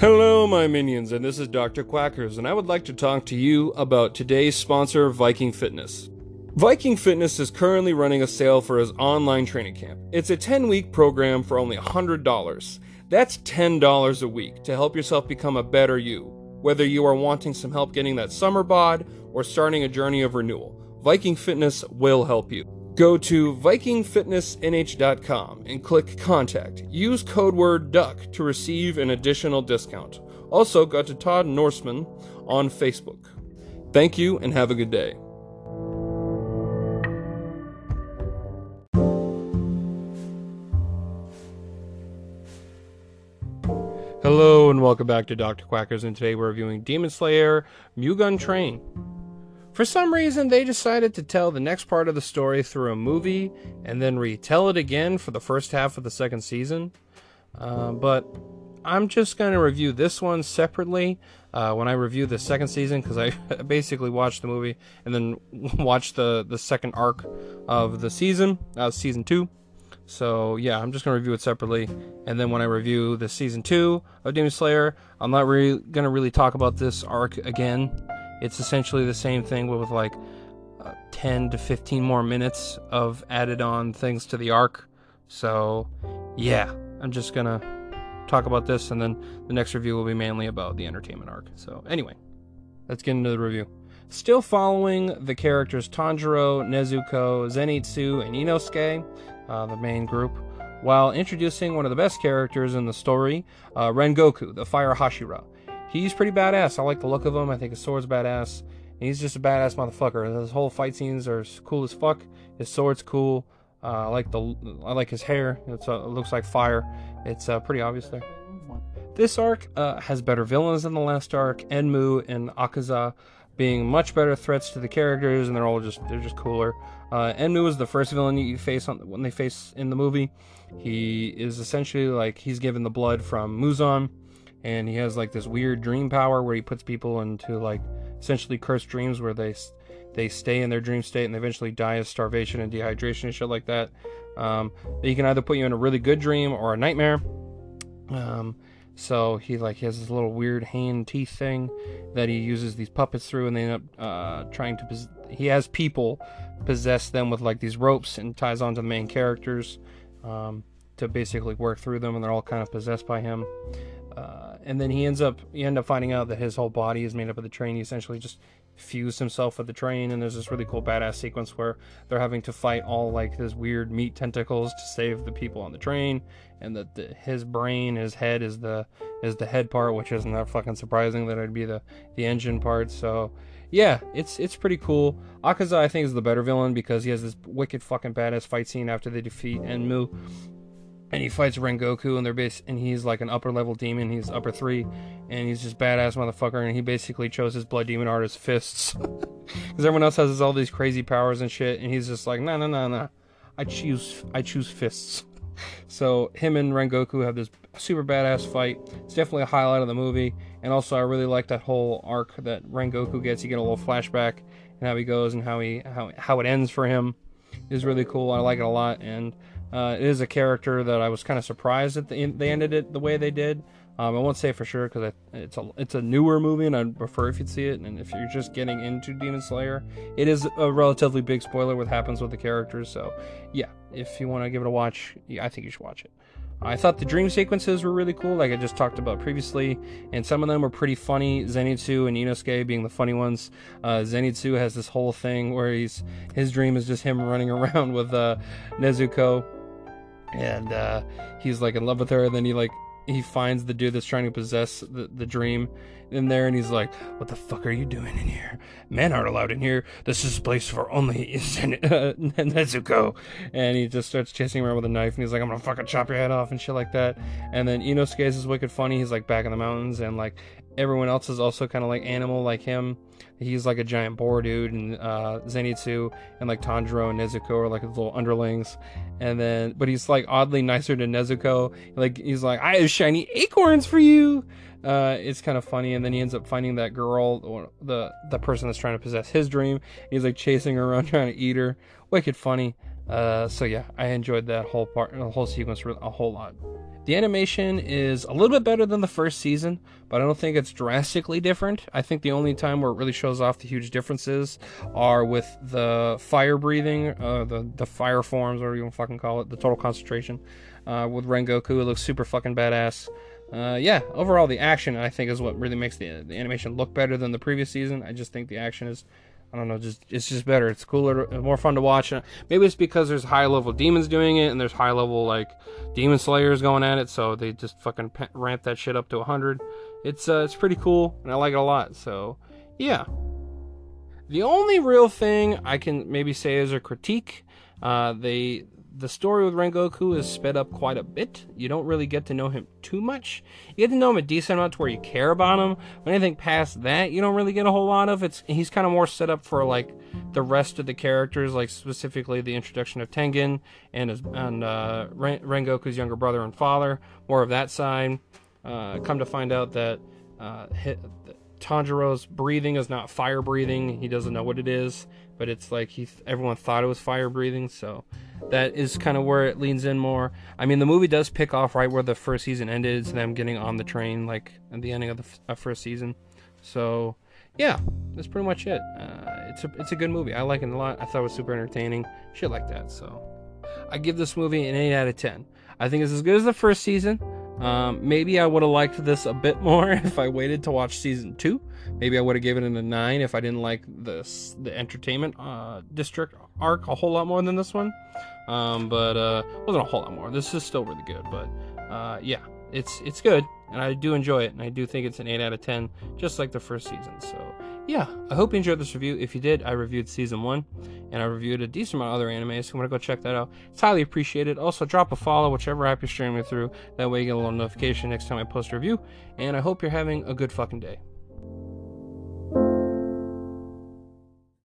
Hello, my minions, and this is Dr. Quackers, and I would like to talk to you about today's sponsor, Viking Fitness. Viking Fitness is currently running a sale for his online training camp. It's a 10 week program for only $100. That's $10 a week to help yourself become a better you, whether you are wanting some help getting that summer bod or starting a journey of renewal. Viking Fitness will help you. Go to VikingFitnessNH.com and click Contact. Use code word DUCK to receive an additional discount. Also, go to Todd Norseman on Facebook. Thank you and have a good day. Hello and welcome back to Dr. Quackers, and today we're reviewing Demon Slayer Mugen Train. For some reason, they decided to tell the next part of the story through a movie and then retell it again for the first half of the second season. Uh, but I'm just going to review this one separately uh, when I review the second season because I basically watched the movie and then watched the, the second arc of the season, uh, season two. So yeah, I'm just gonna review it separately, and then when I review the season two of Demon Slayer, I'm not really gonna really talk about this arc again it's essentially the same thing with like uh, 10 to 15 more minutes of added on things to the arc. So, yeah, I'm just gonna talk about this, and then the next review will be mainly about the entertainment arc. So, anyway, let's get into the review. Still following the characters Tanjiro, Nezuko, Zenitsu, and Inosuke, uh, the main group, while introducing one of the best characters in the story, uh, Rengoku, the Fire Hashira he's pretty badass. I like the look of him. I think his sword's badass. he's just a badass motherfucker. His whole fight scenes are cool as fuck. His sword's cool. Uh, I like the I like his hair. Uh, it looks like fire. It's uh, pretty obvious there. This arc uh, has better villains than the last arc. Enmu and Akaza being much better threats to the characters, and they're all just they're just cooler. Uh, Enmu is the first villain you face on when they face in the movie. He is essentially like he's given the blood from Muzan and he has like this weird dream power where he puts people into like essentially cursed dreams where they they stay in their dream state and they eventually die of starvation and dehydration and shit like that. Um, he can either put you in a really good dream or a nightmare. Um, so he like he has this little weird hand teeth thing that he uses these puppets through, and they end up uh, trying to. Pos- he has people possess them with like these ropes and ties onto the main characters um, to basically work through them, and they're all kind of possessed by him. Uh, and then he ends up you end up finding out that his whole body is made up of the train. He essentially just fused himself with the train, and there's this really cool badass sequence where they're having to fight all like this weird meat tentacles to save the people on the train, and that the, his brain, his head is the is the head part, which isn't that fucking surprising that it'd be the the engine part. So yeah, it's it's pretty cool. Akaza I think is the better villain because he has this wicked fucking badass fight scene after they defeat Enmu and he fights Rengoku, and they're base, and he's like an upper level demon. He's upper three, and he's just badass motherfucker. And he basically chose his blood demon art as fists, because everyone else has all these crazy powers and shit, and he's just like, no, no, no, no, I choose, I choose fists. So him and Rengoku have this super badass fight. It's definitely a highlight of the movie, and also I really like that whole arc that Rengoku gets. You get a little flashback and how he goes and how he how how it ends for him is really cool. I like it a lot, and uh, it is a character that I was kind of surprised that the, they ended it the way they did. Um, I won't say for sure because it's a it's a newer movie, and I'd prefer if you'd see it. And if you're just getting into Demon Slayer, it is a relatively big spoiler what happens with the characters. So, yeah, if you want to give it a watch, yeah, I think you should watch it. I thought the dream sequences were really cool, like I just talked about previously, and some of them were pretty funny. Zenitsu and Inosuke being the funny ones. Uh, Zenitsu has this whole thing where he's his dream is just him running around with uh, Nezuko and uh, he's like in love with her. And then he like he finds the dude that's trying to possess the, the dream in there, and he's like, "What the fuck are you doing in here? Men aren't allowed in here. This is a place for only uh, Nezuko." And he just starts chasing around with a knife, and he's like, "I'm gonna fucking chop your head off" and shit like that. And then Inosuke is wicked funny. He's like back in the mountains, and like everyone else is also kind of like animal like him. He's like a giant boar dude, and uh, Zenitsu and like Tanjiro and Nezuko are like his little underlings. And then, but he's like oddly nicer to Nezuko. Like he's like, I have shiny acorns for you. Uh, it's kind of funny, and then he ends up finding that girl, the the person that's trying to possess his dream. He's like chasing her around, trying to eat her. Wicked funny. Uh, so yeah, I enjoyed that whole part, the whole sequence a whole lot. The animation is a little bit better than the first season, but I don't think it's drastically different. I think the only time where it really shows off the huge differences are with the fire breathing, uh, the the fire forms, or you want to fucking call it, the total concentration. Uh, with Rengoku, it looks super fucking badass. Uh, yeah, overall the action I think is what really makes the the animation look better than the previous season. I just think the action is I don't know, just it's just better. It's cooler, more fun to watch. Maybe it's because there's high level demons doing it, and there's high level like demon slayers going at it, so they just fucking ramp that shit up to 100. It's uh, it's pretty cool, and I like it a lot. So yeah. The only real thing I can maybe say is a critique. Uh, they the story with Rengoku is sped up quite a bit. You don't really get to know him too much. You get to know him a decent amount to where you care about him. But anything past that, you don't really get a whole lot of. It's he's kind of more set up for like the rest of the characters, like specifically the introduction of Tengen and his and uh, Rengoku's younger brother and father. More of that side. Uh, come to find out that uh, Tanjiro's breathing is not fire breathing. He doesn't know what it is, but it's like he everyone thought it was fire breathing. So that is kind of where it leans in more. I mean, the movie does pick off right where the first season ended. Them getting on the train, like at the ending of the f- uh, first season. So, yeah, that's pretty much it. Uh, it's a it's a good movie. I like it a lot. I thought it was super entertaining. Shit like that. So, I give this movie an eight out of ten. I think it's as good as the first season. Um, maybe I would have liked this a bit more if I waited to watch season two. Maybe I would have given it a nine if I didn't like this the entertainment uh, district arc a whole lot more than this one. Um, but uh, wasn't a whole lot more. This is still really good, but uh, yeah, it's it's good, and I do enjoy it, and I do think it's an eight out of ten, just like the first season. So yeah, I hope you enjoyed this review. If you did, I reviewed season one, and I reviewed a decent amount of other anime, so you want to go check that out. It's highly appreciated. Also, drop a follow, whichever app you're streaming through. That way, you get a little notification next time I post a review. And I hope you're having a good fucking day.